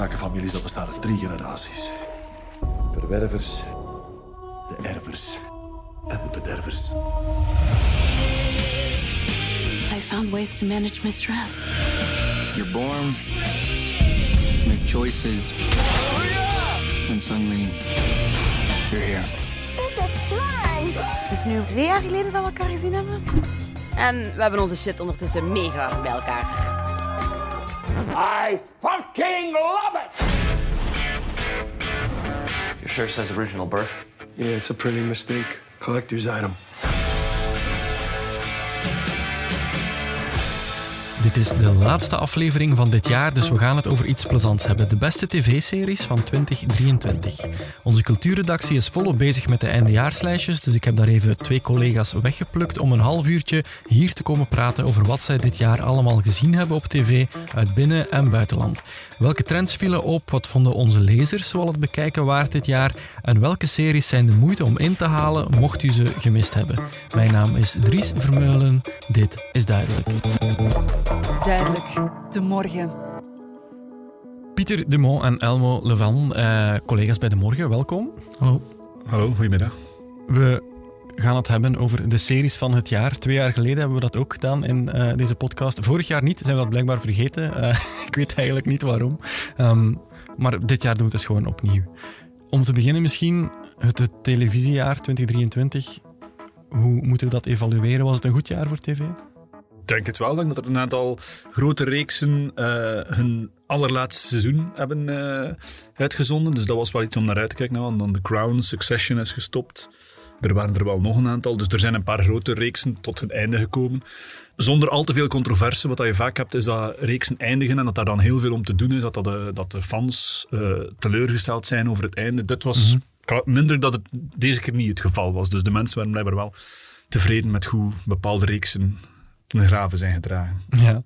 zakenfamilies, dat bestaan uit drie generaties. Verwervers, de ervers en de bedervers. I found ways to manage my stress. You're born, make choices, and suddenly you're here. This is fun! Het is nu twee jaar geleden dat we elkaar gezien hebben. En we hebben onze shit ondertussen mega bij elkaar. I fucking love it! Your shirt says original birth. Yeah, it's a printing mistake. Collector's item. Dit is de laatste aflevering van dit jaar, dus we gaan het over iets plezants hebben. De beste tv-series van 2023. Onze cultuurredactie is volop bezig met de eindejaarslijstjes, dus ik heb daar even twee collega's weggeplukt om een half uurtje hier te komen praten over wat zij dit jaar allemaal gezien hebben op tv uit binnen- en buitenland. Welke trends vielen op? Wat vonden onze lezers zoal het bekijken waard dit jaar? En welke series zijn de moeite om in te halen, mocht u ze gemist hebben? Mijn naam is Dries Vermeulen. Dit is duidelijk. Duidelijk, de morgen. Pieter Dumont en Elmo Levan, eh, collega's bij De Morgen, welkom. Hallo. Hallo, goedemiddag. We gaan het hebben over de series van het jaar. Twee jaar geleden hebben we dat ook gedaan in eh, deze podcast. Vorig jaar niet, zijn we dat blijkbaar vergeten. Eh, ik weet eigenlijk niet waarom. Ehm, maar dit jaar doen we het dus gewoon opnieuw. Om te beginnen misschien het, het televisiejaar 2023. Hoe moeten we dat evalueren? Was het een goed jaar voor tv? Ik denk het wel. Ik denk dat er een aantal grote reeksen eh, hun allerlaatste seizoen hebben eh, uitgezonden. Dus dat was wel iets om naar uit te kijken. Nou, dan The Crown, Succession is gestopt. Er waren er wel nog een aantal. Dus er zijn een paar grote reeksen tot hun einde gekomen. Zonder al te veel controverse. Wat je vaak hebt, is dat reeksen eindigen en dat daar dan heel veel om te doen is. Dat, dat, de, dat de fans uh, teleurgesteld zijn over het einde. Dit was mm-hmm. minder dat het deze keer niet het geval was. Dus de mensen waren blijkbaar wel tevreden met hoe bepaalde reeksen ten graven zijn gedragen. Ja.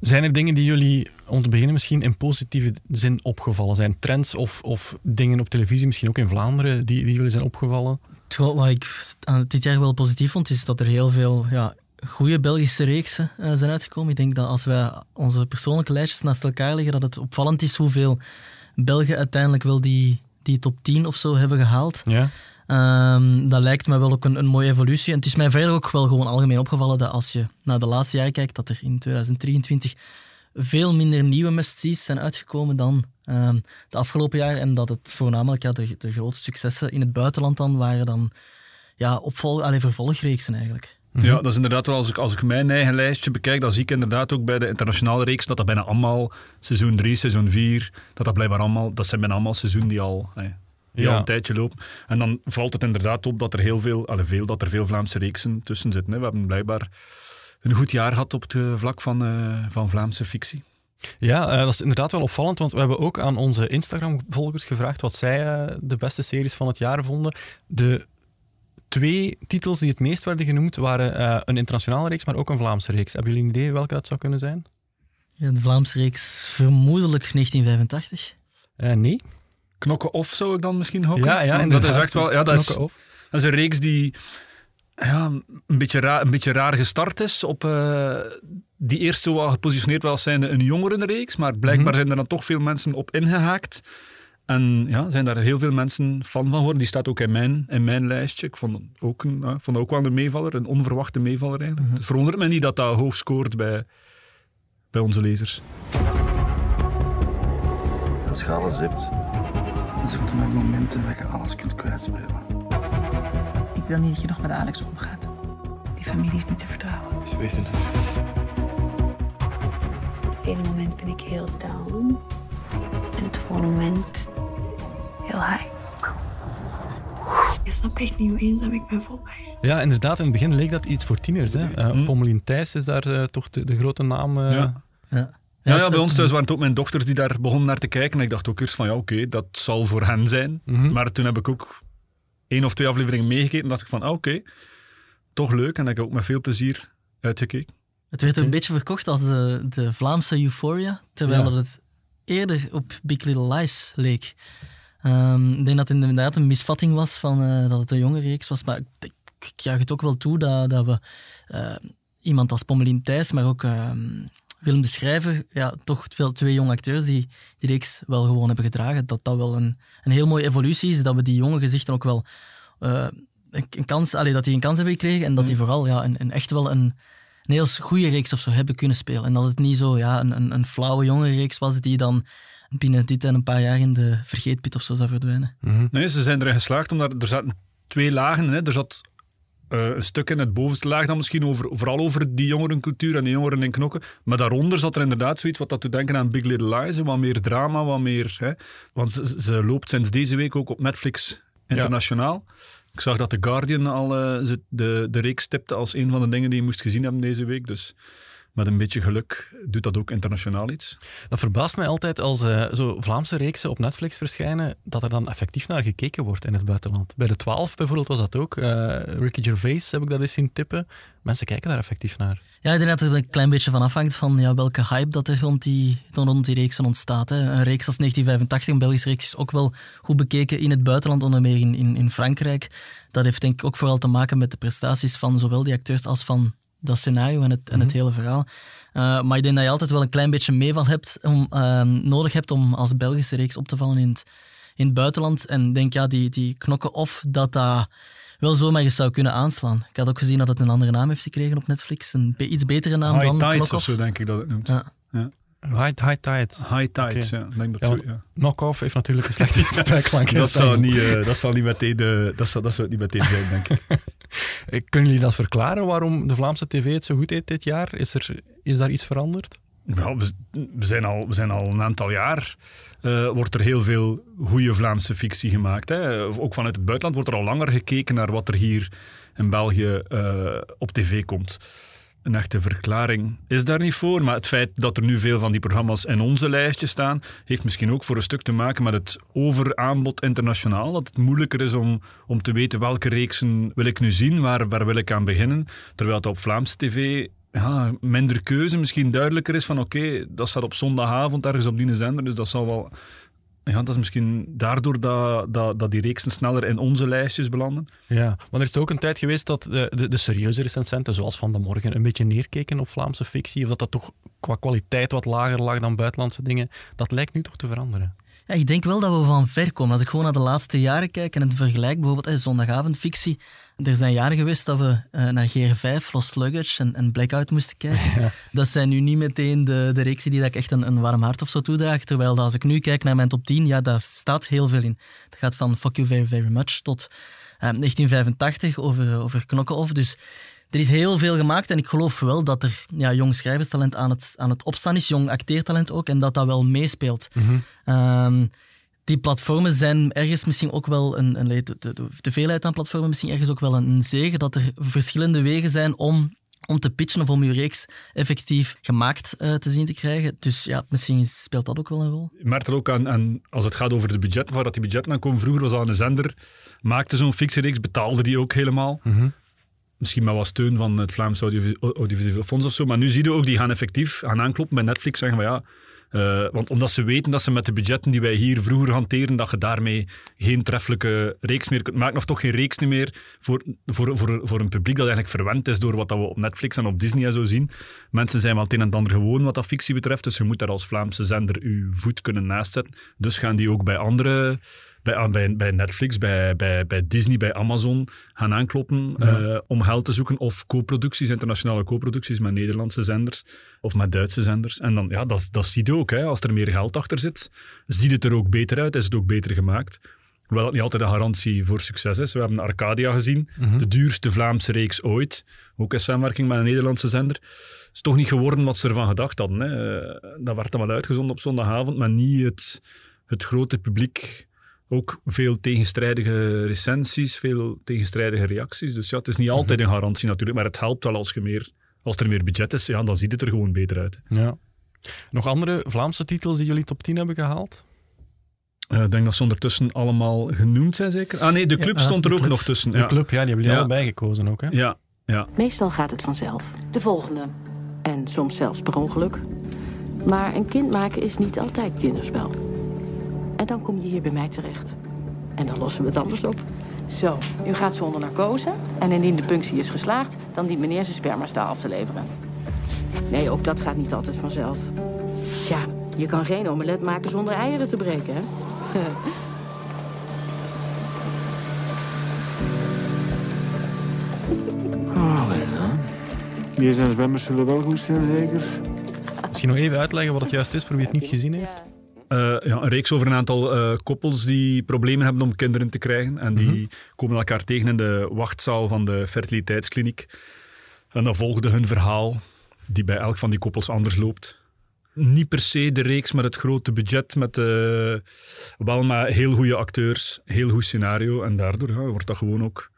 Zijn er dingen die jullie, om te beginnen misschien, in positieve zin opgevallen zijn? Trends of, of dingen op televisie, misschien ook in Vlaanderen, die, die jullie zijn opgevallen? Wat ik aan dit jaar wel positief vond, is dat er heel veel ja, goede Belgische reeksen uh, zijn uitgekomen. Ik denk dat als wij onze persoonlijke lijstjes naast elkaar leggen, dat het opvallend is hoeveel Belgen uiteindelijk wel die, die top 10 of zo hebben gehaald. Ja. Um, dat lijkt me wel ook een, een, mooie evolutie. En het is mij verder ook wel gewoon algemeen opgevallen dat als je naar de laatste jaren kijkt, dat er in 2023 veel minder nieuwe must zijn uitgekomen dan um, de afgelopen jaren. En dat het voornamelijk ja, de, de grote successen in het buitenland dan waren dan ja, opvolg, allee, vervolgreeksen eigenlijk. Ja, dat is inderdaad wel, als ik, als ik mijn eigen lijstje bekijk, dan zie ik inderdaad ook bij de internationale reeks dat dat bijna allemaal seizoen 3, seizoen 4, dat dat blijkbaar allemaal, dat zijn bijna allemaal seizoenen die al... Hey, die Ja. al een tijdje lopen. En dan valt het inderdaad op dat er heel veel, alle veel, dat er veel Vlaamse reeksen tussen zitten. Hè. We hebben blijkbaar een goed jaar gehad op het eh, vlak van, eh, van Vlaamse fictie. Ja, eh, dat is inderdaad wel opvallend, want we hebben ook aan onze Instagram-volgers gevraagd wat zij eh, de beste series van het jaar vonden. De twee titels die het meest werden genoemd waren eh, een internationale reeks, maar ook een Vlaamse reeks. Hebben jullie een idee welke dat zou kunnen zijn? Ja, de Vlaamse reeks vermoedelijk 1985. Eh, nee. Knokken of zou ik dan misschien hokken? Ja, ja. Dat is echt wel... Ja, dat is, dat is een reeks die ja, een, beetje raar, een beetje raar gestart is. Op, eh, die eerst zo wel gepositioneerd was zijnde een jongerenreeks, maar blijkbaar Mhm. zijn er dan toch veel mensen op ingehaakt. En ja, zijn daar heel veel mensen fan van geworden. Die staat ook in mijn, in mijn lijstje. Ik vond het ook, een, vond het ook wel een meevaller, een onverwachte meevaller eigenlijk. Mhm. Het verwondert me niet dat dat hoog scoort bij, bij onze lezers. Als je alles hebt, zoek je naar momenten dat je alles kunt kwijtspelen. Ik wil niet dat je nog met Alex omgaat. Die familie is niet te vertrouwen. Ze weten het. Het ene moment ben ik heel down. En het volgende moment heel high. Je snapt echt niet hoe eenzaam ik ben voorbij. Ja, inderdaad. In het begin leek dat iets voor tieners. Hè. Eh, Pommelien Thijs is daar eh, toch de, de grote naam. eh. Ja. Ja. Ja, bij ons thuis waren het ook mijn dochters die daar begonnen naar te kijken. En ik dacht ook eerst van, ja, oké, dat zal voor hen zijn. Mhm. Maar toen heb ik ook één of twee afleveringen meegekeken en dacht ik van, ah, oké, toch leuk. En heb ik ook met veel plezier uitgekeken. Het werd een beetje verkocht als de, de Vlaamse Euphoria, terwijl Ja. dat het eerder op Big Little Lies leek. Ehm, ik denk dat het inderdaad een misvatting was van, eh, dat het een jonge reeks was, maar ik, ik, ik juich het ook wel toe dat, dat we eh, iemand als Pommelien Thijs, maar ook ehm, Willem de Schrijver, ja, toch wel twee jonge acteurs die die reeks wel gewoon hebben gedragen. Dat dat wel een, een heel mooie evolutie is. Dat we die jonge gezichten ook wel uh, een, een, kans, allee, dat die een kans hebben gekregen. En dat die vooral ja, een, een echt wel een, een heel goede reeks of zo hebben kunnen spelen. En dat het niet zo ja, een, een, een flauwe jonge reeks was die dan binnen dit en een paar jaar in de vergeetput of zo zou verdwijnen. Mm -hmm. Nee, ze zijn erin geslaagd omdat er zaten twee lagen. Hè. Er zat uh, een stuk in het bovenste laag dan misschien over, vooral over die jongerencultuur en die jongeren in knokken. Maar daaronder zat er inderdaad zoiets wat dat doet denken aan Big Little Lies. Wat meer drama, wat meer... Hè. Want ze, ze, loopt sinds deze week ook op Netflix internationaal. Ja. Ik zag dat The Guardian al uh, de, de reeks tipte als een van de dingen die je moest gezien hebben deze week. Dus met een beetje geluk doet dat ook internationaal iets. Dat verbaast mij altijd als uh, zo Vlaamse reeksen op Netflix verschijnen, dat er dan effectief naar gekeken wordt in het buitenland. Bij de 12 bijvoorbeeld was dat ook. Uh, Ricky Gervais heb ik dat eens zien tippen. Mensen kijken daar effectief naar. Ja, ik denk dat het er een klein beetje van afhangt van ja, welke hype dat er rond die, rond die reeksen ontstaat. Hè. Een reeks als 1985, een Belgische reeks, is ook wel goed bekeken in het buitenland, onder meer in, in, in Frankrijk. Dat heeft denk ik ook vooral te maken met de prestaties van zowel die acteurs als van dat scenario en het, en het mhm. hele verhaal. Uh, maar ik denk dat je altijd wel een klein beetje meeval hebt om, uh, nodig hebt om als Belgische reeks op te vallen in het, in het buitenland. En denk ja, die, die knokken of dat dat wel zomaar eens zou kunnen aanslaan. Ik had ook gezien dat het een andere naam heeft gekregen op Netflix. Een iets betere naam High dan Tides of zo, denk ik dat het noemt. Ja. ja. High, high Tides. High Tides, okay. ja. Denk dat ja, zo, ja. Knock-off heeft natuurlijk een slechte bijklank. dat, zou niet, uh, dat, zal niet meteen, uh, dat, zou, dat zou het niet meteen zijn, denk ik. Kunnen jullie dat verklaren waarom de Vlaamse tv het zo goed deed dit jaar? Is, er, is daar iets veranderd? We, zijn al, we zijn al een aantal jaar. Uh, wordt er heel veel goede Vlaamse fictie gemaakt. Hè. Ook vanuit het buitenland wordt er al langer gekeken naar wat er hier in België uh, op tv komt. Een echte verklaring is daar niet voor, maar het feit dat er nu veel van die programma's in onze lijstje staan, heeft misschien ook voor een stuk te maken met het overaanbod internationaal. Dat het moeilijker is om, om te weten welke reeksen wil ik nu zien, waar, waar wil ik aan beginnen. Terwijl het op Vlaamse tv ja, minder keuze misschien duidelijker is van oké, dat staat op zondagavond ergens op die zender, dus dat zal wel ja, dat is misschien daardoor dat, dat, dat die reeksen sneller in onze lijstjes belanden. Ja, maar er is ook een tijd geweest dat de, de, de serieuze recensenten, zoals Van de Morgen, een beetje neerkeken op Vlaamse fictie. Of dat dat toch qua kwaliteit wat lager lag dan buitenlandse dingen. Dat lijkt nu toch te veranderen. Ja, ik denk wel dat we van ver komen. Als ik gewoon naar de laatste jaren kijk en het vergelijk, bijvoorbeeld eh, zondagavondfictie. Er zijn jaren geweest dat we uh, naar GR5, Lost Luggage en, en Blackout moesten kijken. Ja. Dat zijn nu niet meteen de, de reeksen die dat ik echt een, een warm hart of zo toedraag. Terwijl dat als ik nu kijk naar mijn top 10, ja, daar staat heel veel in. Dat gaat van Fuck You Very Very Much tot uh, 1985 over, over Knokken Off. Dus er is heel veel gemaakt en ik geloof wel dat er ja, jong schrijverstalent aan het, aan het opstaan is, jong acteertalent ook, en dat dat wel meespeelt. Mm -hmm. um, die platformen zijn ergens misschien ook wel een, een de, de, de, veelheid aan platformen misschien ergens ook wel een, een zegen dat er verschillende wegen zijn om om te pitchen of om je reeks effectief gemaakt uh, te zien te krijgen. Dus ja, misschien speelt dat ook wel een rol. Je merkt er ook aan, aan als het gaat over de budget, waar dat die budgetten aan komen. Vroeger was al een zender, maakte zo'n fictiereeks, betaalde die ook helemaal. Mm -hmm. Misschien met wat steun van het Vlaams Audiovisueel Fonds of zo. Maar nu zie je ook, die gaan effectief aan aankloppen bij Netflix. Zeggen van ja, uh, want omdat ze weten dat ze met de budgetten die wij hier vroeger hanteren, dat je daarmee geen treffelijke reeks meer kunt maken. Of toch geen reeks meer voor, voor, voor, voor een publiek dat eigenlijk verwend is door wat we op Netflix en op Disney en zo zien. Mensen zijn wel het een en ander gewoon wat dat fictie betreft. Dus je moet daar als Vlaamse zender je voet kunnen naastzetten. Dus gaan die ook bij andere bij, bij, bij Netflix, bij, bij, bij Disney, bij Amazon gaan aankloppen ja. uh, om geld te zoeken. Of co-producties, internationale co-producties met Nederlandse zenders of met Duitse zenders. En dan, ja, dat, dat zie je ook. Hè. Als er meer geld achter zit, ziet het er ook beter uit, is het ook beter gemaakt. Hoewel dat niet altijd een garantie voor succes is. We hebben Arcadia gezien, mm -hmm. de duurste Vlaamse reeks ooit. Ook in samenwerking met een Nederlandse zender. Het is toch niet geworden wat ze ervan gedacht hadden. Hè. Dat werd dan wel uitgezonden op zondagavond, maar niet het, het grote publiek ook veel tegenstrijdige recensies, veel tegenstrijdige reacties. Dus ja, het is niet altijd mhm. een garantie natuurlijk, maar het helpt wel als, je meer, als er meer budget is. Ja, dan ziet het er gewoon beter uit. Ja. Nog andere Vlaamse titels die jullie top 10 hebben gehaald? Uh, ik denk dat ze ondertussen allemaal genoemd zijn, zeker. Ah nee, de club ja, stond er ook club. nog tussen. De ja. club, ja, die hebben jullie ja. allebei gekozen ook, hè? Ja, ja. Meestal gaat het vanzelf. De volgende. En soms zelfs per ongeluk. Maar een kind maken is niet altijd kinderspel. En dan kom je hier bij mij terecht. En dan lossen we het anders op. Zo, u gaat zonder narcose. En indien de punctie is geslaagd, dan dient meneer zijn spermastaal af te leveren. Nee, ook dat gaat niet altijd vanzelf. Tja, je kan geen omelet maken zonder eieren te breken, hè? Die zijn zwemmers zullen wel goed zijn, zeker? Misschien nog even uitleggen wat het juist is voor wie het niet gezien heeft. Eh, ja, een reeks over een aantal eh, koppels die problemen hebben om kinderen te krijgen. En die komen elkaar tegen in de wachtzaal van de fertiliteitskliniek. En dan volgde hun verhaal, die bij elk van die koppels anders loopt. Niet per se de reeks met het grote budget, met, eh, wel maar heel goede acteurs, heel goed scenario. En daardoor ja, wordt dat gewoon ook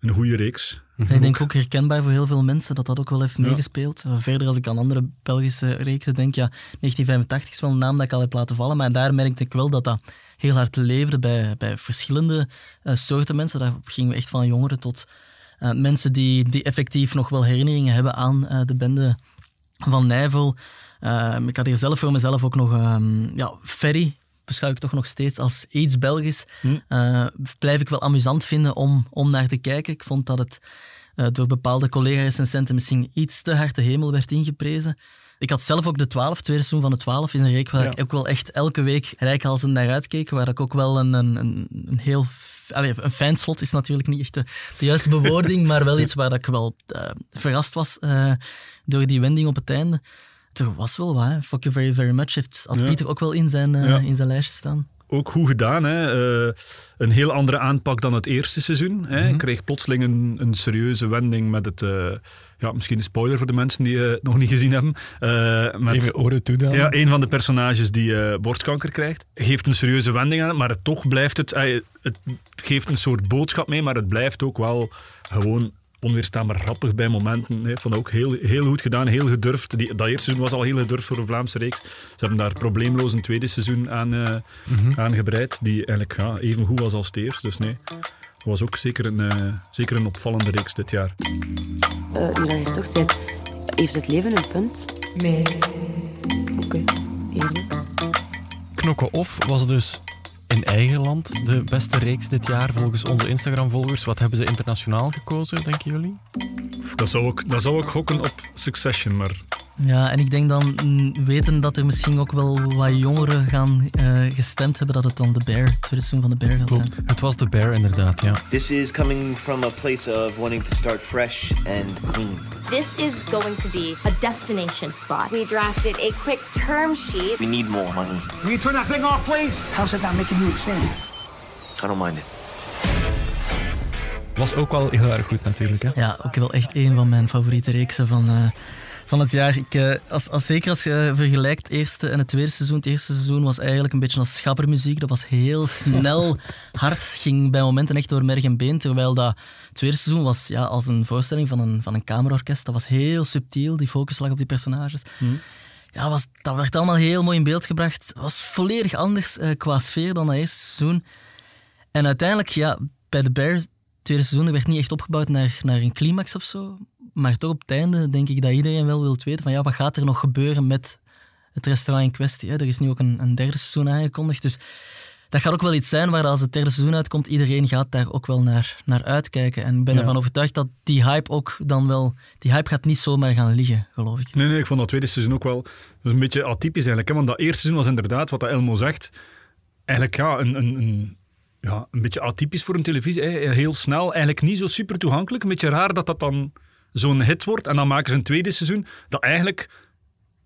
een goede reeks. Ik denk ook herkenbaar voor heel veel mensen dat dat ook wel heeft Ja. meegespeeld. Uh, Verder, als ik aan andere Belgische reeksen denk, ja, 1985 is wel een naam dat ik al heb laten vallen, maar daar merkte ik wel dat dat heel hard leefde bij, bij verschillende eh, soorten mensen. Daar gingen we echt van jongeren tot eh, mensen die, die effectief nog wel herinneringen hebben aan eh, de bende van Nijvel. Ehm, ik had hier zelf voor mezelf ook nog ehm, ja, Ferry, beschouw ik toch nog steeds als iets Belgisch. Eh, blijf ik wel amusant vinden om, om naar te kijken. Ik vond dat het eh, door bepaalde collega-recensenten misschien iets te hard de hemel werd ingeprezen. Ik had zelf ook de 12, het tweede seizoen van de 12, is een reek waar Ja. ik ook wel echt elke week rijkhalsend naar uitkeek, waar ik ook wel een, een, een, heel... Allee, een fijn slot is natuurlijk niet echt de, de juiste bewoording, maar wel iets waar ik wel eh, verrast was door die wending op het einde. Er was wel wat, hè. Fuck you very, very much. Heeft, had Ja. Pieter ook wel in zijn, eh, Ja. in zijn lijstje staan. ook goed gedaan. Hè. Eh, een heel andere aanpak dan het eerste seizoen. Hè. Mhm. Kreeg plotseling een, een serieuze wending met het... eh, ja, misschien een spoiler voor de mensen die het nog niet gezien hebben. Eh, met, Even oren toedaan. Ja, een van de personages die eh, borstkanker krijgt. Geeft een serieuze wending aan het, maar het, toch blijft het, het... Het geeft een soort boodschap mee, maar het blijft ook wel gewoon onweerstaanbaar grappig bij momenten. Vond dat ook heel, heel goed gedaan, heel gedurfd. Die, dat eerste seizoen was al heel gedurfd voor een Vlaamse reeks. Ze hebben daar probleemloos een tweede seizoen aan, eh aangebreid, die eigenlijk ja, even goed was als het eerste. Dus nee, het was ook zeker een, eh, zeker een opvallende reeks dit jaar. Eh, nu dat je toch zit, heeft het leven een punt? Nee. Oké, eerlijk. Knokken Off was dus in eigen land de beste reeks dit jaar volgens onze Instagram-volgers. Wat hebben ze internationaal gekozen, denken jullie? Dat zou ik, dat zou ik gokken op Succession, maar Ja, en ik denk dan, mm, weten dat er misschien ook wel wat jongeren gaan eh, gestemd hebben, dat het dan de Bear, het tweede seizoen van de Bear gaat zijn. Het was The Bear inderdaad, ja. This is coming from a place of wanting to start fresh and clean. This is going to be a destination spot. We drafted a quick term sheet. We need more money. Will you turn that thing off, please? How's that not making you insane? I don't mind it. Was ook wel heel erg goed natuurlijk, hè? Ja, ook wel echt een van mijn favoriete reeksen van, eh, van het jaar. Ik, eh, als, als, zeker als je vergelijkt het eerste en het tweede seizoen. Het eerste seizoen was eigenlijk een beetje als schappermuziek. Dat was heel snel, hard, ging bij momenten echt door merg en been. Terwijl dat tweede seizoen was ja, als een voorstelling van een, van een kamerorkest. Dat was heel subtiel, die focus lag op die personages. Ja, was, dat werd allemaal heel mooi in beeld gebracht. Het was volledig anders eh, qua sfeer dan dat eerste seizoen. En uiteindelijk, ja, bij Bear, het tweede seizoen, er werd niet echt opgebouwd naar, naar een climax of zo. Maar toch op het einde denk ik dat iedereen wel wil weten van ja, wat gaat er nog gebeuren met het restaurant in kwestie. Hè? Er is nu ook een, een derde seizoen aangekondigd, dus dat gaat ook wel iets zijn waar als het derde seizoen uitkomt, iedereen gaat daar ook wel naar, naar uitkijken. En ik ben Ja. ervan overtuigd dat die hype ook dan wel... Die hype gaat niet zomaar gaan liggen, geloof ik. Nee, nee, ik vond dat tweede seizoen ook wel een beetje atypisch eigenlijk. Hè? Want dat eerste seizoen was inderdaad, wat dat Elmo zegt, eigenlijk ja, een, een, een, ja, een beetje atypisch voor een televisie. Hè? Heel snel, eigenlijk niet zo super toegankelijk. Een beetje raar dat dat dan zo'n hit wordt. En dan maken ze een tweede seizoen dat eigenlijk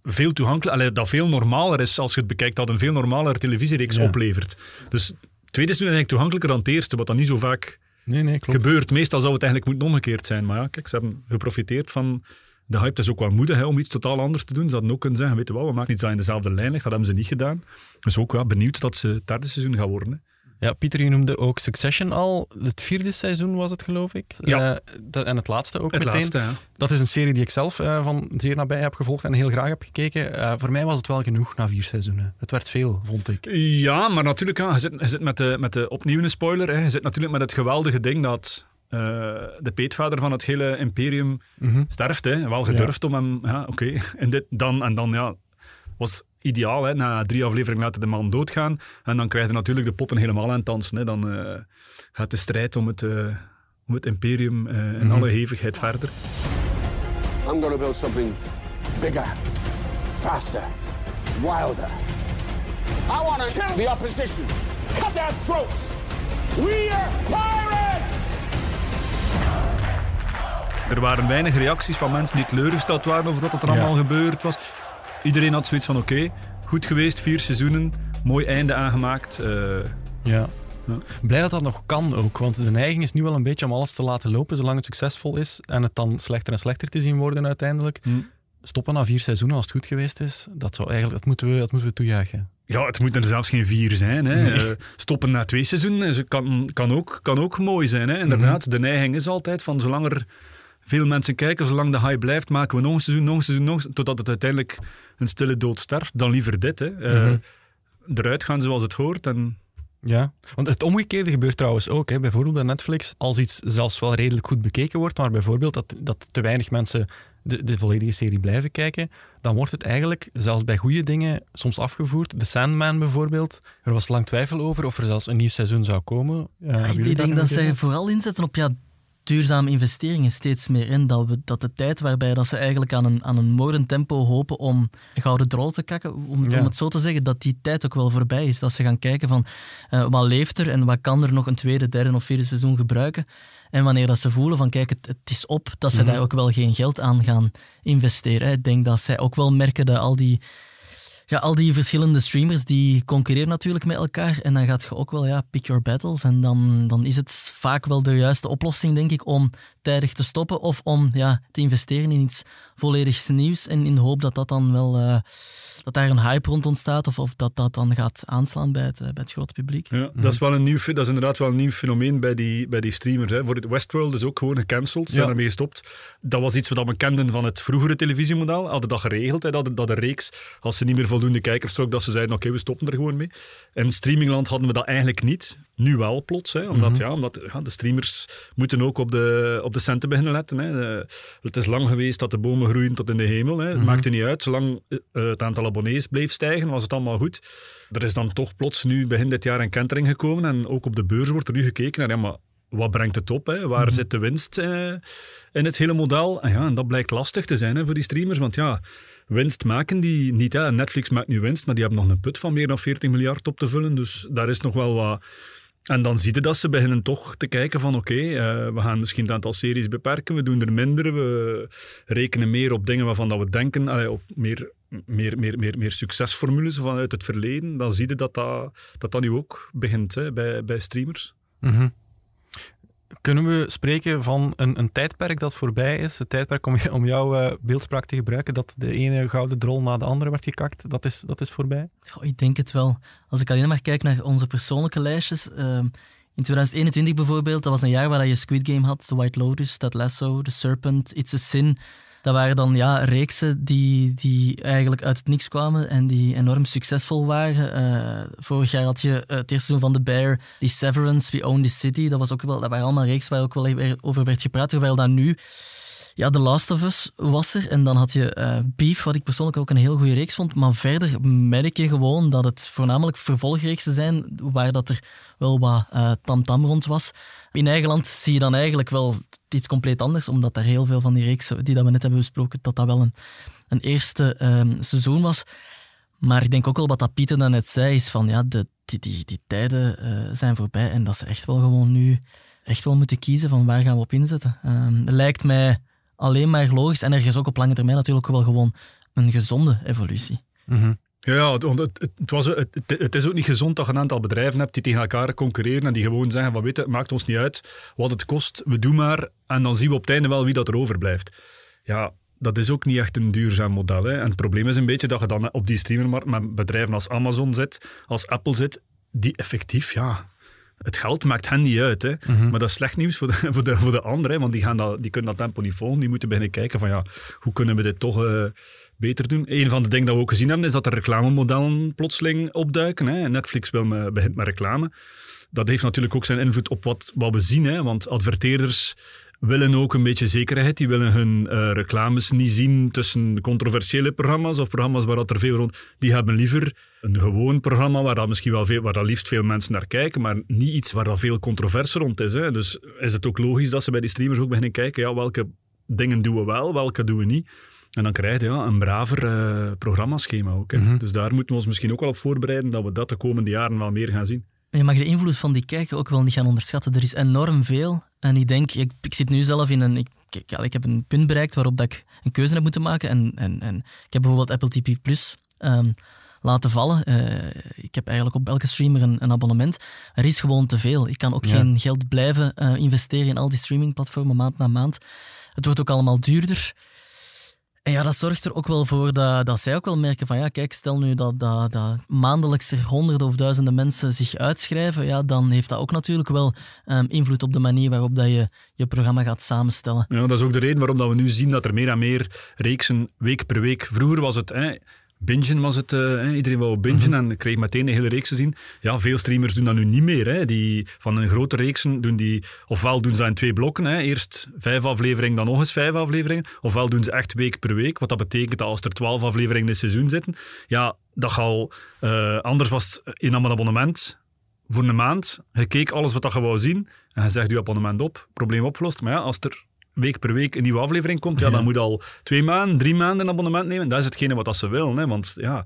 veel toegankelijk, allee, dat veel normaler is als je het bekijkt, dat een veel normalere televisiereeks oplevert. Dus het tweede seizoen is eigenlijk toegankelijker dan het eerste, wat dan niet zo vaak Nee, nee, klopt. gebeurt. Meestal zou het eigenlijk moeten omgekeerd zijn. Maar ja, kijk, ze hebben geprofiteerd van de hype. Het is ook wel moedig hè, om iets totaal anders te doen. Ze hadden ook kunnen zeggen, weet je wel, we maken iets dat in dezelfde lijn ligt. Dat hebben ze niet gedaan. Dus ook ja, benieuwd dat ze het derde seizoen gaan worden. Hè. Ja, Pieter, je noemde ook Succession al. Het vierde seizoen was het, geloof ik. Ja. Eh, en het laatste ook Het meteen. laatste, ja. Dat is een serie die ik zelf eh, van zeer nabij heb gevolgd en heel graag heb gekeken. Eh, voor mij was het wel genoeg na vier seizoenen. Het werd veel, vond ik. Ja, maar natuurlijk, ja, je zit, je zit met, de, met de opnieuw een spoiler. Hè. Je zit natuurlijk met het geweldige ding dat de peetvader van het hele imperium Mhm. sterft. Hè. Wel gedurfd om hem... Ja, oké. En dit dan en dan, ja... Was ideaal, hè. Na drie afleveringen laten de man doodgaan. En dan krijg je natuurlijk de poppen helemaal aan het dansen. Hè. Dan eh, gaat de strijd om het, eh, om het imperium eh, in Mhm. alle hevigheid verder. I'm going to build something Bigger, faster, wilder. I want to kill the opposition, cut their throats. We are pirates! Er waren weinig reacties van mensen die teleurgesteld waren over wat er allemaal gebeurd was. Iedereen had zoiets van: oké, goed geweest, vier seizoenen, mooi einde aangemaakt. eh, Ja. Blij dat dat nog kan ook, want de neiging is nu wel een beetje om alles te laten lopen zolang het succesvol is en het dan slechter en slechter te zien worden uiteindelijk. Stoppen na vier seizoenen als het goed geweest is, dat, zou eigenlijk, dat, moeten, we, dat moeten we toejuichen. Ja, het moeten er zelfs geen vier zijn. Hè. Nee. Eh, stoppen na twee seizoenen kan, kan, ook, kan ook mooi zijn. Hè. Inderdaad, de neiging is altijd van zolang er veel mensen kijken, zolang de hype blijft, maken we nog een seizoen, nog een seizoen, nog een seizoen, totdat het uiteindelijk een stille dood sterft. Dan liever dit. Hè. Eh, Mhm. Eruit gaan zoals het hoort. En Ja, want het omgekeerde gebeurt trouwens ook. Hè. Bijvoorbeeld bij Netflix, als iets zelfs wel redelijk goed bekeken wordt, maar bijvoorbeeld dat, dat te weinig mensen de, de volledige serie blijven kijken, dan wordt het eigenlijk, zelfs bij goede dingen, soms afgevoerd. The Sandman bijvoorbeeld, er was lang twijfel over of er zelfs een nieuw seizoen zou komen. Eh, jullie ik denk dat zij vooral inzetten op ja, duurzame investeringen steeds meer in. Dat, we, dat de tijd waarbij dat ze eigenlijk aan een, aan een moordend tempo hopen om gouden drol te kakken, om, Ja. om het zo te zeggen, dat die tijd ook wel voorbij is. Dat ze gaan kijken van eh, wat leeft er en wat kan er nog een tweede, derde of vierde seizoen gebruiken. En wanneer dat ze voelen van kijk, het, het is op, dat ze Mhm. daar ook wel geen geld aan gaan investeren. hè. Ik denk dat zij ook wel merken dat al die ja, al die verschillende streamers die concurreren natuurlijk met elkaar. En dan gaat je ook wel ja, pick your battles. En dan, dan is het vaak wel de juiste oplossing, denk ik, om tijdig te stoppen of om ja, te investeren in iets volledig nieuws. En in de hoop dat dat dan wel eh, dat daar een hype rond ontstaat of, of dat dat dan gaat aanslaan bij het, eh, bij het grote publiek. Ja, dat, is wel een nieuw, dat is inderdaad wel een nieuw fenomeen bij die, bij die streamers. Hè. Voor het Westworld is ook gewoon gecanceld, ze zijn Ja. ermee gestopt. Dat was iets wat we kenden van het vroegere televisiemodel. Hadden dat geregeld, hè, dat, dat de reeks, als ze niet meer voldoende kijkers trok, dat ze zeiden, oké, we stoppen er gewoon mee. In streamingland hadden we dat eigenlijk niet. Nu wel plots, hè, omdat, Mhm. ja, omdat ja, de streamers moeten ook op de, op de centen beginnen letten. Hè. De- het is lang geweest dat de bomen groeien tot in de hemel. Hè. Het Mhm. maakte niet uit, zolang eh, het aantal abonnees bleef stijgen, was het allemaal goed. Er is dan toch plots nu begin dit jaar een kentering gekomen en ook op de beurs wordt er nu gekeken naar, ja, maar wat brengt het op? Hè? Waar Mhm. zit de winst eh, in het hele model? En, ja, en dat blijkt lastig te zijn hè, voor die streamers, want ja, winst maken die niet. Hè. Netflix maakt nu winst, maar die hebben nog een put van meer dan 40 miljard op te vullen, dus daar is nog wel wat... En dan zie je dat ze beginnen toch te kijken van oké, eh, we gaan misschien het aantal series beperken, we doen er minder, we rekenen meer op dingen waarvan dat we denken, allee, op meer, meer, meer, meer, meer succesformules vanuit het verleden. Dan zie je dat dat, dat, nu ook begint hè, bij, bij streamers. Mhm. Kunnen we spreken van een, een tijdperk dat voorbij is? Het tijdperk om, jouw eh, beeldspraak te gebruiken, dat de ene gouden drol na de andere werd gekakt, dat is, dat is voorbij? Ik denk het wel. Als ik alleen maar kijk naar onze persoonlijke lijstjes. ehm, in 2021 bijvoorbeeld, dat was een jaar waar je Squid Game had, The White Lotus, Ted Lasso, The Serpent, It's a Sin. Dat waren dan ja, reeksen die, die eigenlijk uit het niks kwamen en die enorm succesvol waren. Eh, vorig jaar had je eh, het eerste seizoen van The Bear, die Severance, We Own the City. Dat, was ook wel, dat waren allemaal reeksen waar ook wel over werd gepraat. Terwijl dat nu ja, The Last of Us was er. En dan had je eh, Beef, wat ik persoonlijk ook een heel goede reeks vond. Maar verder merk je gewoon dat het voornamelijk vervolgreeksen zijn waar dat er wel wat tamtam rond was. In eigen land zie je dan eigenlijk wel iets compleet anders, omdat daar heel veel van die reeksen die dat we net hebben besproken, dat dat wel een, een eerste ehm, seizoen was. Maar ik denk ook wel wat dat Pieter dan net zei, is van ja, de, die, die, die tijden eh, zijn voorbij en dat ze echt wel gewoon nu echt wel moeten kiezen van waar gaan we op inzetten. Ehm, lijkt mij alleen maar logisch en er is ook op lange termijn natuurlijk wel gewoon een gezonde evolutie. Ja, Ja, het, het, het, was, het, het, is ook niet gezond dat je een aantal bedrijven hebt die tegen elkaar concurreren en die gewoon zeggen van weet je, het maakt ons niet uit wat het kost, we doen maar en dan zien we op het einde wel wie dat er overblijft. Ja, dat is ook niet echt een duurzaam model. Hè. En het probleem is een beetje dat je dan op die streamermarkt met bedrijven als Amazon zit, als Apple zit, die effectief, ja, het geld maakt hen niet uit. Hè. Maar dat is slecht nieuws voor de, voor de, voor de anderen, hè, want die, gaan dat, die kunnen dat tempo niet volgen. Die moeten beginnen kijken van ja, hoe kunnen we dit toch eh, beter doen. Een van de dingen dat we ook gezien hebben, is dat er reclamemodellen plotseling opduiken. Hè. Netflix wil me, begint met reclame. Dat heeft natuurlijk ook zijn invloed op wat, wat we zien, hè, want adverteerders willen ook een beetje zekerheid. Die willen hun eh, reclames niet zien tussen controversiële programma's of programma's waar dat er veel rond... Die hebben liever een gewoon programma waar dat misschien wel veel, waar dat liefst veel mensen naar kijken, maar niet iets waar dat veel controverse rond is. Hè. Dus is het ook logisch dat ze bij die streamers ook beginnen kijken, ja, welke dingen doen we wel, welke doen we niet. En dan krijg je ja, een braver uh, programmaschema ook. Hè. Dus daar moeten we ons misschien ook wel op voorbereiden dat we dat de komende jaren wel meer gaan zien. En je mag de invloed van die kijker ook wel niet gaan onderschatten. Er is enorm veel. En ik denk, ik, ik zit nu zelf in een... Ik, ik, ik heb een punt bereikt waarop dat ik een keuze heb moeten maken. En, en, en ik heb bijvoorbeeld Apple TV Plus um, laten vallen. Uh, ik heb eigenlijk op elke streamer een, een, abonnement. Er is gewoon te veel. Ik kan ook ja. geen geld blijven uh, investeren in al die streamingplatformen maand na maand. Het wordt ook allemaal duurder. En ja, dat zorgt er ook wel voor dat, dat zij ook wel merken van ja, kijk, stel nu dat, dat, dat maandelijks er honderden of duizenden mensen zich uitschrijven, ja, dan heeft dat ook natuurlijk wel um, invloed op de manier waarop dat je je programma gaat samenstellen. Ja, dat is ook de reden waarom dat we nu zien dat er meer en meer reeksen week per week. Vroeger was het... Hè, Bingen was het, uh, iedereen wou bingen -hmm. en kreeg meteen de hele reeks te zien. Ja, veel streamers doen dat nu niet meer. Hè. Die, van een grote reeksen doen die, ofwel doen ze dat in twee blokken, hè. eerst vijf afleveringen, dan nog eens vijf afleveringen, ofwel doen ze echt week per week, wat dat betekent dat als er twaalf afleveringen in het seizoen zitten, ja, dat al, uh, anders was het in een abonnement, voor een maand, je keek alles wat je wou zien en je zegt je abonnement op, probleem opgelost. Maar ja, als er week per week een nieuwe aflevering komt, ja, dan moet al twee maanden, drie maanden een abonnement nemen. Dat is hetgene wat dat ze willen. Hè, want ja,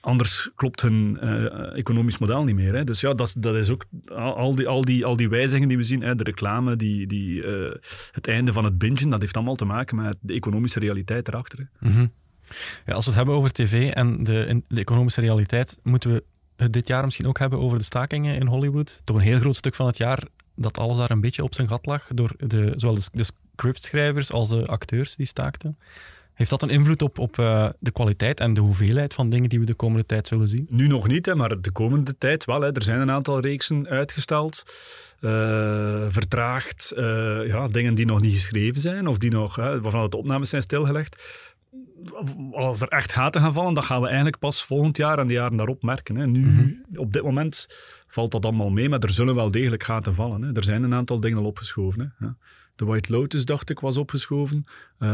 anders klopt hun uh, economisch model niet meer. Hè. Dus ja, dat, dat is ook al die, al, die, al die wijzigingen die we zien, hè, de reclame, die, die, uh, het einde van het bingen, dat heeft allemaal te maken met de economische realiteit erachter. Mm -hmm. ja, als we het hebben over tv en de, de economische realiteit, moeten we het dit jaar misschien ook hebben over de stakingen in Hollywood. Toch een heel groot stuk van het jaar dat alles daar een beetje op zijn gat lag, door de, zowel de, scriptschrijvers als de acteurs die staakten. Heeft dat een invloed op, op uh, de kwaliteit en de hoeveelheid van dingen die we de komende tijd zullen zien? Nu nog niet, hè, maar de komende tijd wel. Hè. Er zijn een aantal reeksen uitgesteld, uh, vertraagd, uh, ja, dingen die nog niet geschreven zijn of die nog, waarvan de opnames zijn stilgelegd als er echt gaten gaan vallen, dan gaan we eigenlijk pas volgend jaar en de jaren daarop merken. Hè. Nu, mm -hmm. op dit moment valt dat allemaal mee, maar er zullen wel degelijk gaten vallen. Hè. Er zijn een aantal dingen al opgeschoven. Hè. De White Lotus, dacht ik, was opgeschoven. Uh,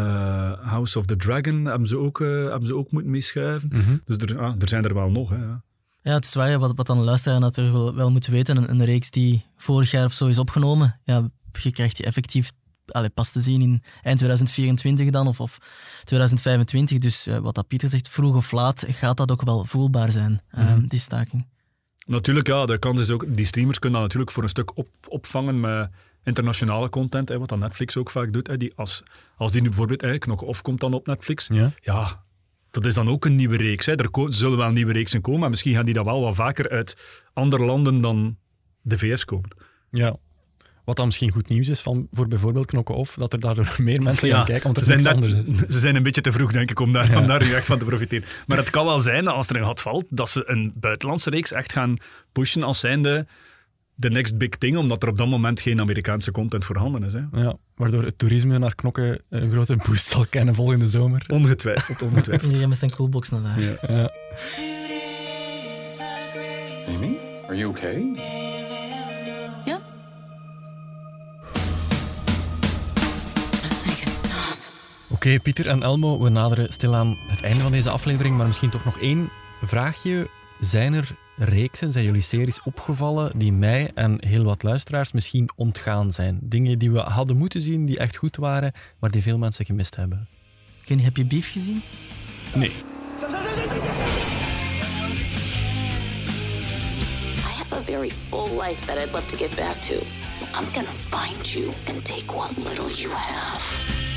House of the Dragon hebben ze ook, uh, hebben ze ook moeten meeschuiven. Mm -hmm. Dus er, ah, er zijn er wel nog. Hè, ja. Ja, het is waar, wat, wat dan de luisteraar natuurlijk wel, wel moet weten. Een, een, reeks die vorig jaar of zo is opgenomen, ja, je krijgt die effectief allee, pas te zien in eind 2024 dan, of, of 2025. Dus uh, wat dat Pieter zegt, vroeg of laat gaat dat ook wel voelbaar zijn, mm -hmm. die staking. Natuurlijk, ja, de kans is ook, die streamers kunnen dat natuurlijk voor een stuk op, opvangen met internationale content, hè, wat dan Netflix ook vaak doet. Hè, die als, als die nu bijvoorbeeld, hè, Knok of komt dan op Netflix, ja. ja, dat is dan ook een nieuwe reeks. Hè. Er zullen wel nieuwe reeksen komen, maar misschien gaan die dan wel wat vaker uit andere landen dan de VS komen. Ja, wat dan misschien goed nieuws is van, voor bijvoorbeeld Knokken Off, dat er daardoor meer mensen ja, gaan kijken, want ze zijn, anders is. ze zijn een beetje te vroeg, denk ik, om daar, ja. om daar nu echt van te profiteren. Maar het kan wel zijn dat als er een gat valt, dat ze een buitenlandse reeks echt gaan pushen als zijnde de next big thing, omdat er op dat moment geen Amerikaanse content voorhanden is. Hè. Ja, waardoor het toerisme naar Knokken een grote boost zal kennen volgende zomer. Ongetwijfeld, ongetwijfeld. Iedereen met zijn coolbox naar daar. Ja. ja. Amy, are you okay? Okay, Pieter en Elmo, we naderen stilaan het einde van deze aflevering, maar misschien toch nog één vraagje. Zijn er reeksen, zijn jullie series opgevallen die mij en heel wat luisteraars misschien ontgaan zijn? Dingen die we hadden moeten zien, die echt goed waren, maar die veel mensen gemist hebben. Ken, heb je Beef gezien? Nee. I have a very full life that I'd love to get back to. I'm gonna find you and take what little you have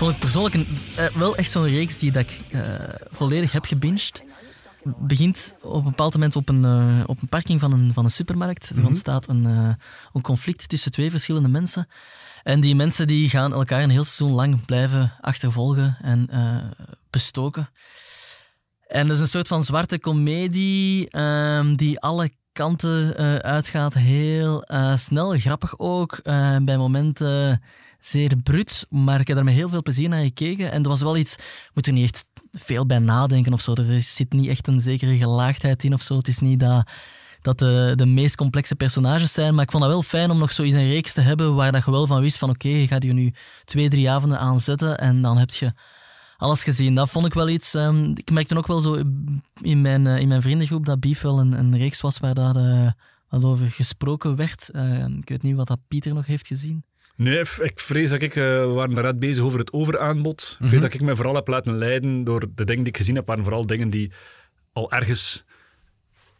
vond ik persoonlijk een, uh, wel echt zo'n reeks die dat ik uh, volledig heb gebinged. Begint op een bepaald moment op een, uh, op een parking van een, van een supermarkt. Er mm -hmm. ontstaat een, een conflict tussen twee verschillende mensen. En die mensen die gaan elkaar een heel seizoen lang blijven achtervolgen en bestoken. En dat is een soort van zwarte komedie ehm, die alle kanten uitgaat. Heel snel, grappig ook. bij momenten zeer bruut, maar ik heb er met heel veel plezier naar gekeken. En er was wel iets, moet er niet echt veel bij nadenken of zo. Er zit niet echt een zekere gelaagdheid in of zo. Het is niet dat, dat de, de meest complexe personages zijn, maar ik vond dat wel fijn om nog zoiets een reeks te hebben waar dat je wel van wist van oké, je gaat je nu twee, drie avonden aanzetten en dan heb je alles gezien. Dat vond ik wel iets. Um, ik merkte ook wel zo in mijn, uh, in mijn vriendengroep dat Beef wel een, een reeks was waar daar uh, over gesproken werd. Uh, ik weet niet wat dat Pieter nog heeft gezien. Nee, ik vrees dat ik, eh, we waren net bezig over het overaanbod. Ik Mhm. vrees dat ik me vooral heb laten leiden door de dingen die ik gezien heb, waren vooral dingen die al ergens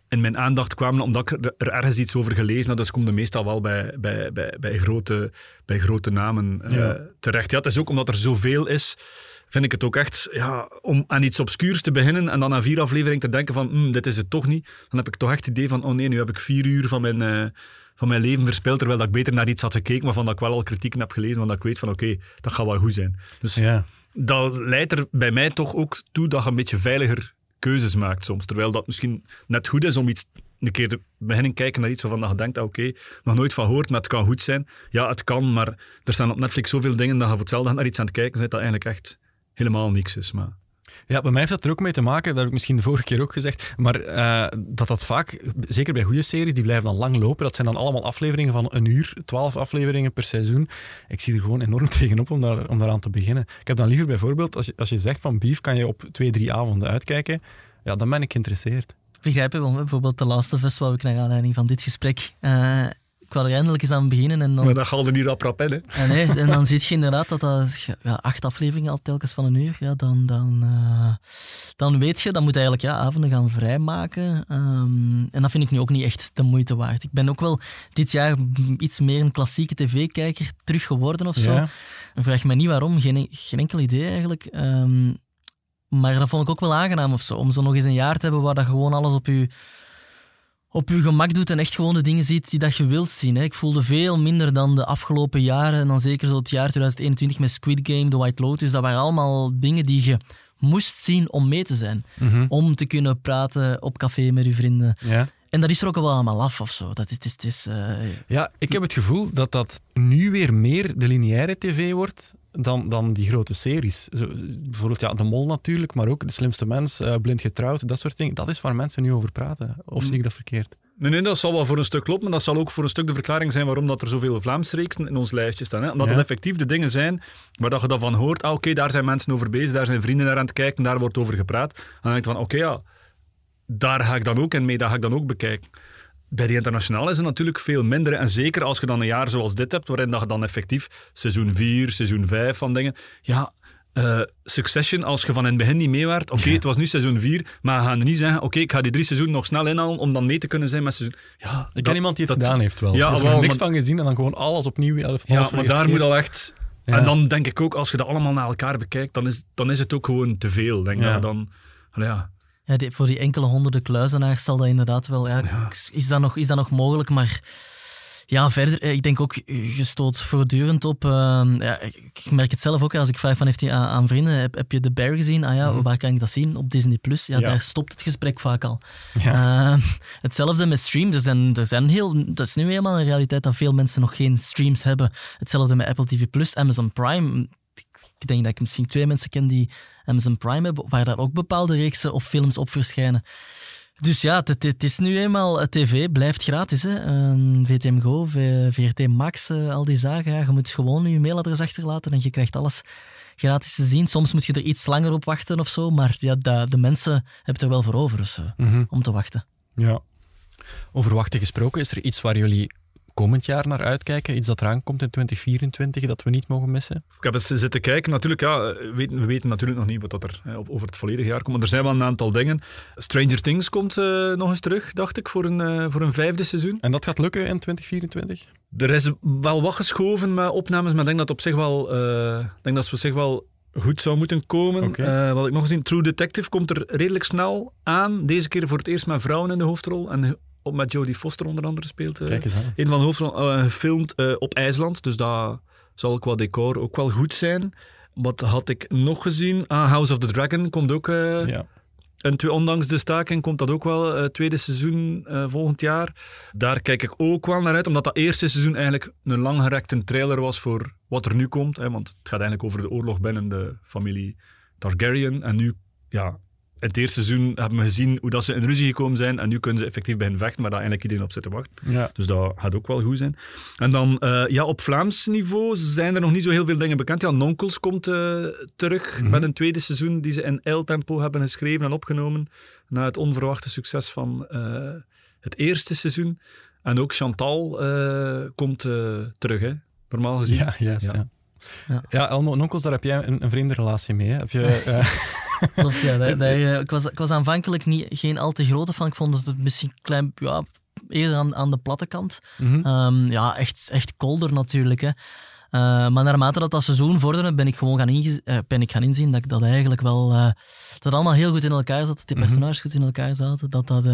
in mijn aandacht kwamen, omdat ik er, er ergens iets over gelezen had. Dus komt er meestal wel bij, bij, bij, bij, grote, bij grote namen eh, Ja. terecht. Ja, het is ook omdat er zoveel is, vind ik het ook echt, ja, om aan iets obscuurs te beginnen en dan na vier afleveringen te denken van, "Hmm, dit is het toch niet. Dan heb ik toch echt het idee van, oh nee, nu heb ik vier uur van mijn... eh, van mijn leven verspild, terwijl dat ik beter naar iets had gekeken, maar van dat ik wel al kritieken heb gelezen, want dat ik weet van oké, dat gaat wel goed zijn. Dus Ja. dat leidt er bij mij toch ook toe dat je een beetje veiliger keuzes maakt soms. Terwijl dat misschien net goed is om iets een keer te beginnen kijken naar iets waarvan je denkt, ah, oké, nog nooit van gehoord, maar het kan goed zijn. Ja, het kan, maar er staan op Netflix zoveel dingen dat je voor hetzelfde naar iets aan het kijken bent dat eigenlijk echt helemaal niks is. Maar... Ja, bij mij heeft dat er ook mee te maken, dat heb ik misschien de vorige keer ook gezegd, maar eh, dat dat vaak, zeker bij goede series, die blijven dan lang lopen. Dat zijn dan allemaal afleveringen van een uur, twaalf afleveringen per seizoen. Ik zie er gewoon enorm tegenop om, daar, om daaraan te beginnen. Ik heb dan liever bijvoorbeeld, als je, als je zegt van Beef kan je op twee, drie avonden uitkijken, ja, dan ben ik geïnteresseerd. Begrijp je wel, bijvoorbeeld The Last of Us, ik naar aanleiding van dit gesprek. eh, ik wou er eindelijk eens aan beginnen. En dan, Maar dat er niet rap rap in, hè. en, nee, en dan zie je inderdaad dat dat ja, acht afleveringen al telkens van een uur, ja, dan, dan, eh, dan weet je, dan moet je eigenlijk ja, avonden gaan vrijmaken. Ehm, en dat vind ik nu ook niet echt de moeite waard. Ik ben ook wel dit jaar iets meer een klassieke tv-kijker terug geworden of zo. Ja. Vraag me niet waarom, geen, geen enkel idee eigenlijk. Ehm, maar dat vond ik ook wel aangenaam of zo, om zo nog eens een jaar te hebben waar dat gewoon alles op je op je gemak doet en echt gewoon de dingen ziet die dat je wilt zien. Hè. Ik voelde veel minder dan de afgelopen jaren. En dan zeker zo het jaar 2021 met Squid Game, The White Lotus. Dat waren allemaal dingen die je moest zien om mee te zijn. Mhm. Om te kunnen praten op café met je vrienden. Ja. En dat is er ook wel allemaal af of zo. Dat is, het is, het is, eh, Ja, ik heb het gevoel dat dat nu weer meer de lineaire tv wordt dan, dan die grote series. Zo, bijvoorbeeld ja, De Mol natuurlijk, maar ook De Slimste Mens, eh, Blind Getrouwd, dat soort dingen. Dat is waar mensen nu over praten. Of zie ik dat verkeerd? Nee, nee, dat zal wel voor een stuk kloppen, maar dat zal ook voor een stuk de verklaring zijn waarom dat er zoveel Vlaamse reeksen in ons lijstje staan. Hè? Omdat Ja. het effectief de dingen zijn waar dat je dan van hoort, ah, oké, daar zijn mensen over bezig, daar zijn vrienden naar aan het kijken, daar wordt over gepraat. En dan denk je van, oké, ja, daar ga ik dan ook in mee, dat ga ik dan ook bekijken. Bij die internationaal is het natuurlijk veel minder. En zeker als je dan een jaar zoals dit hebt, waarin dat je dan effectief seizoen 4, seizoen 5 van dingen... Ja, eh, Succession, als je van in het begin niet mee waart, oké, het was nu seizoen 4, maar we gaan niet zeggen, oké, ik ga die drie seizoenen nog snel inhalen om dan mee te kunnen zijn met seizoen... Ja, Ik dat- ken iemand die het dat- gedaan heeft wel. Ja, er wel, niks maar- van gezien en dan gewoon alles opnieuw. Alles ja, de maar daar keer. moet al echt... Ja. En dan denk ik ook, als je dat allemaal naar elkaar bekijkt, dan is, dan is het ook gewoon te veel. Denk Ja. je dan... allee, ja. Ja, die- voor die enkele honderden kluizenaars zal dat inderdaad wel... Ja, Is, dat nog, is dat nog mogelijk? Maar ja, verder, eh, ik denk ook, je stoot voortdurend op... ehm, ja, ik merk het zelf ook, als ik vraag van heeft hij aan, aan vrienden, heb, heb je The Bear gezien? Ah ja, waar kan ik dat zien? Op Disney+. Plus. Ja, Ja. daar stopt het gesprek vaak al. Eh, hetzelfde met streams. Er zijn, er zijn heel, dat is nu eenmaal een realiteit dat veel mensen nog geen streams hebben. Hetzelfde met Apple TV+, Plus, Amazon Prime. Ik denk dat ik misschien twee mensen ken die Amazon Prime hebben, waar daar ook bepaalde reeksen of films op verschijnen. Dus ja, het, het is nu eenmaal, tv blijft gratis. Hè. Ehm, VTM Go, V- VRT Max, eh, al die zaken. Ja, je moet gewoon je mailadres achterlaten en je krijgt alles gratis te zien. Soms moet je er iets langer op wachten of zo, maar ja, de, de mensen hebben het er wel voor over dus, eh, Mhm. om te wachten. Ja. Over wachten gesproken, is er iets waar jullie komend jaar naar uitkijken? Iets dat eraan komt in 2024 dat we niet mogen missen? Ik heb eens zitten kijken. Natuurlijk, ja, we weten, we weten natuurlijk nog niet wat dat er hè, over het volledige jaar komt. Maar er zijn wel een aantal dingen. Stranger Things komt eh, nog eens terug, dacht ik, voor een, eh, voor een vijfde seizoen. En dat gaat lukken in 2024? Er is wel wat geschoven met opnames, maar ik denk dat, op zich wel, eh, denk dat ze op zich wel goed zou moeten komen. Wat ik nog gezien, True Detective komt er redelijk snel aan. Deze keer voor het eerst met vrouwen in de hoofdrol. En op met Jodie Foster onder andere speelt. eh, Kijk eens aan. een van de hoofdrollen eh, gefilmd eh, op IJsland. Dus dat zal qua decor ook wel goed zijn. Wat had ik nog gezien? Ah, House of the Dragon komt ook. Ja. en twee, ondanks de staking komt dat ook wel, tweede seizoen volgend jaar. Daar kijk ik ook wel naar uit, omdat dat eerste seizoen eigenlijk een langgerekte trailer was voor wat er nu komt. Hè, want het gaat eigenlijk over de oorlog binnen de familie Targaryen. En nu, ja, het eerste seizoen hebben we gezien hoe dat ze in ruzie gekomen zijn. En nu kunnen ze effectief beginnen vechten, maar daar eigenlijk iedereen op zit te wachten. Ja. Dus dat gaat ook wel goed zijn. En dan, eh, ja, op Vlaams niveau zijn er nog niet zo heel veel dingen bekend. Ja, Nonkels komt eh, terug Mhm. met een tweede seizoen die ze in L-tempo hebben geschreven en opgenomen. Na het onverwachte succes van eh, het eerste seizoen. En ook Chantal eh, komt eh, terug, hè. normaal gezien. Ja, juist. Ja. Ja. ja, Elmo en Onkels, daar heb jij een, een vreemde relatie mee. Hè? Heb je, uh... Klopt, ja. Daar, daar, eh, ik, was, ik was aanvankelijk niet, geen al te grote van. Ik vond het misschien klein, ja, eerder aan, aan de platte kant. Mm -hmm. um, ja, echt, echt kolder natuurlijk. Hè. Uh, maar naarmate dat dat seizoen vorderde, ben ik gewoon gaan, inge- uh, ben ik gaan inzien dat ik dat eigenlijk wel... Uh, dat allemaal heel goed in elkaar zat, dat die personages mm -hmm. goed in elkaar zaten. Dat dat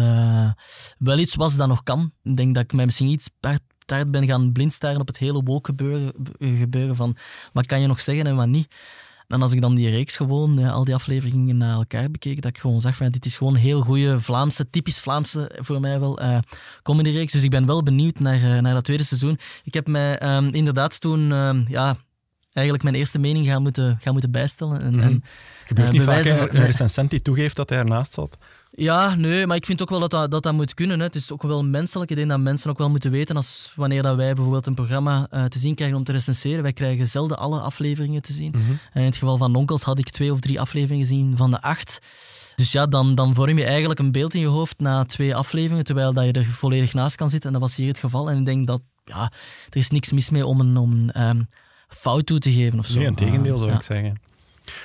wel iets was dat nog kan. Ik denk dat ik mij misschien iets start ben gaan blindstaren op het hele woke gebeuren, gebeuren van wat kan je nog zeggen en wat niet. En als ik dan die reeks gewoon, al die afleveringen naar elkaar bekeek, dat ik gewoon zag van dit is gewoon heel goede Vlaamse, typisch Vlaamse voor mij wel, uh, comedy reeks. Dus ik ben wel benieuwd naar, uh, naar dat tweede seizoen. Ik heb mij um, inderdaad toen, um, ja, eigenlijk mijn eerste mening gaan moeten, gaan moeten bijstellen. En, mm -hmm. en, Gebeurt niet vaak een recensent die toegeeft dat hij ernaast zat? Ja, nee, maar ik vind ook wel dat dat, dat, dat moet kunnen. Hè. Het is ook wel menselijk. Ik denk dat mensen ook wel moeten weten als wanneer dat wij bijvoorbeeld een programma uh, te zien krijgen om te recenseren. Wij krijgen zelden alle afleveringen te zien. Mm -hmm. In het geval van Onkels had ik twee of drie afleveringen gezien van de acht. Dus ja, dan, dan vorm je eigenlijk een beeld in je hoofd na twee afleveringen, terwijl dat je er volledig naast kan zitten. En dat was hier het geval. En ik denk dat, ja, er is niks mis mee om een, om een um, fout toe te geven of zo. Nee, een tegendeel zou ik zeggen.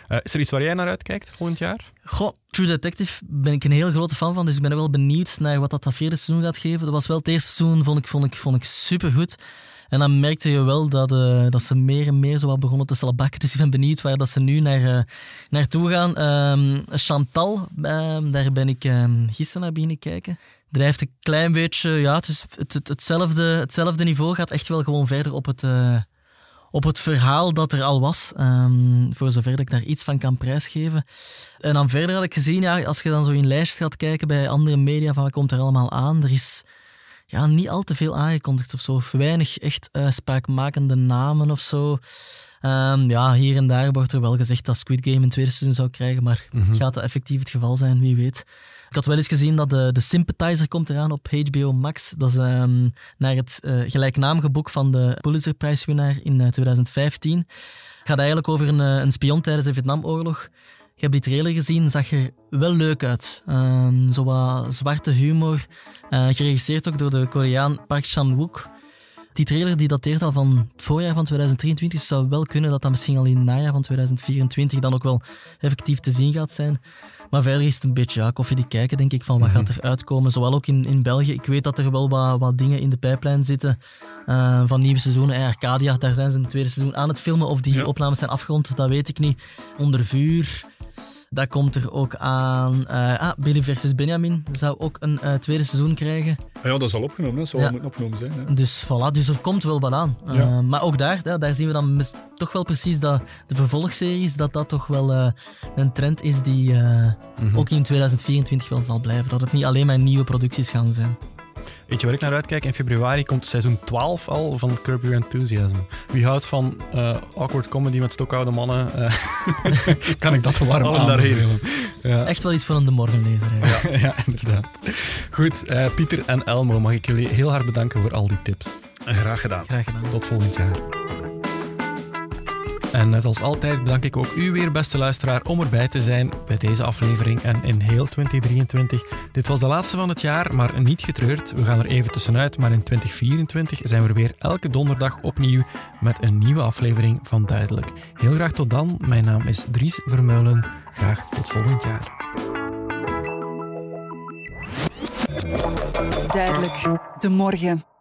Uh, is er iets waar jij naar uitkijkt volgend jaar? Goh, True Detective ben ik een heel grote fan van, dus ik ben wel benieuwd naar wat dat, dat vierde seizoen gaat geven. Dat was wel het eerste seizoen, vond ik, vond ik, vond ik supergoed. En dan merkte je wel dat, uh, dat ze meer en meer zo wat begonnen te slabakken. Dus ik ben benieuwd waar dat ze nu naar, uh, naartoe gaan. Um, Chantal, um, daar ben ik um, gisteren naar beginnen kijken. Drijft een klein beetje, ja, het is het, het, hetzelfde, hetzelfde niveau, gaat echt wel gewoon verder op het... Op het verhaal dat er al was, um, voor zover ik daar iets van kan prijsgeven. En dan verder had ik gezien, ja, als je dan zo in lijst gaat kijken bij andere media, van wat komt er allemaal aan, er is ja, niet al te veel aangekondigd of zo, of weinig echt uh, spraakmakende namen of zo. Um, ja, hier en daar wordt er wel gezegd dat Squid Game een tweede seizoen zou krijgen, maar mm -hmm. gaat dat effectief het geval zijn, wie weet. Ik had wel eens gezien dat de, de Sympathizer komt eraan op HBO Max. Dat is um, naar het uh, gelijknamige boek van de Pulitzerprijswinnaar in uh, 2015. Het gaat eigenlijk over een, een spion tijdens de Vietnamoorlog. Ik heb die trailer gezien, zag er wel leuk uit. Um, zo wat zwarte humor. Uh, geregisseerd ook door de Koreaan Park Chan-wook. Die trailer die dateert al van het voorjaar van 2023. Dus het zou wel kunnen dat dat misschien al in het najaar van 2024 dan ook wel effectief te zien gaat zijn. Maar verder is het een beetje ja, koffiedik kijken, denk ik, van wat gaat er uitkomen. Zowel ook in, in België. Ik weet dat er wel wat, wat dingen in de pijplijn zitten uh, van nieuwe seizoenen. En Arcadia, daar zijn ze een tweede seizoen aan het filmen. Of die ja. opnames zijn afgerond, dat weet ik niet. Onder vuur... Dat komt er ook aan. Uh, ah, Billy versus Benjamin zou ook een uh, tweede seizoen krijgen. Ah ja, dat is al opgenomen, dat zou ja. moeten opgenomen zijn. Ja. Dus voilà, dus er komt wel wat aan. Uh, ja. Maar ook daar, ja, daar zien we dan toch wel precies dat de vervolgseries, dat dat toch wel een trend is die mm -hmm. ook in 2024 wel zal blijven. Dat het niet alleen maar nieuwe producties gaan zijn. Weet je waar ik naar uitkijk? In februari komt seizoen 12 al van Curb Your Enthusiasm. Wie houdt van uh, awkward comedy met stokoude mannen? Uh, kan ik dat warm Allen daarheen. Ja. Echt wel iets van een de morgenlezer. Ja, ja, inderdaad. Goed, uh, Pieter en Elmo, mag ik jullie heel hard bedanken voor al die tips. Graag gedaan. Graag gedaan. Tot volgend jaar. En net als altijd bedank ik ook u weer, beste luisteraar, om erbij te zijn bij deze aflevering en in heel 2023. Dit was de laatste van het jaar, maar niet getreurd. We gaan er even tussenuit, maar in 2024 zijn we er weer elke donderdag opnieuw met een nieuwe aflevering van Duidelijk. Heel graag tot dan. Mijn naam is Dries Vermeulen. Graag tot volgend jaar. Duidelijk, de morgen.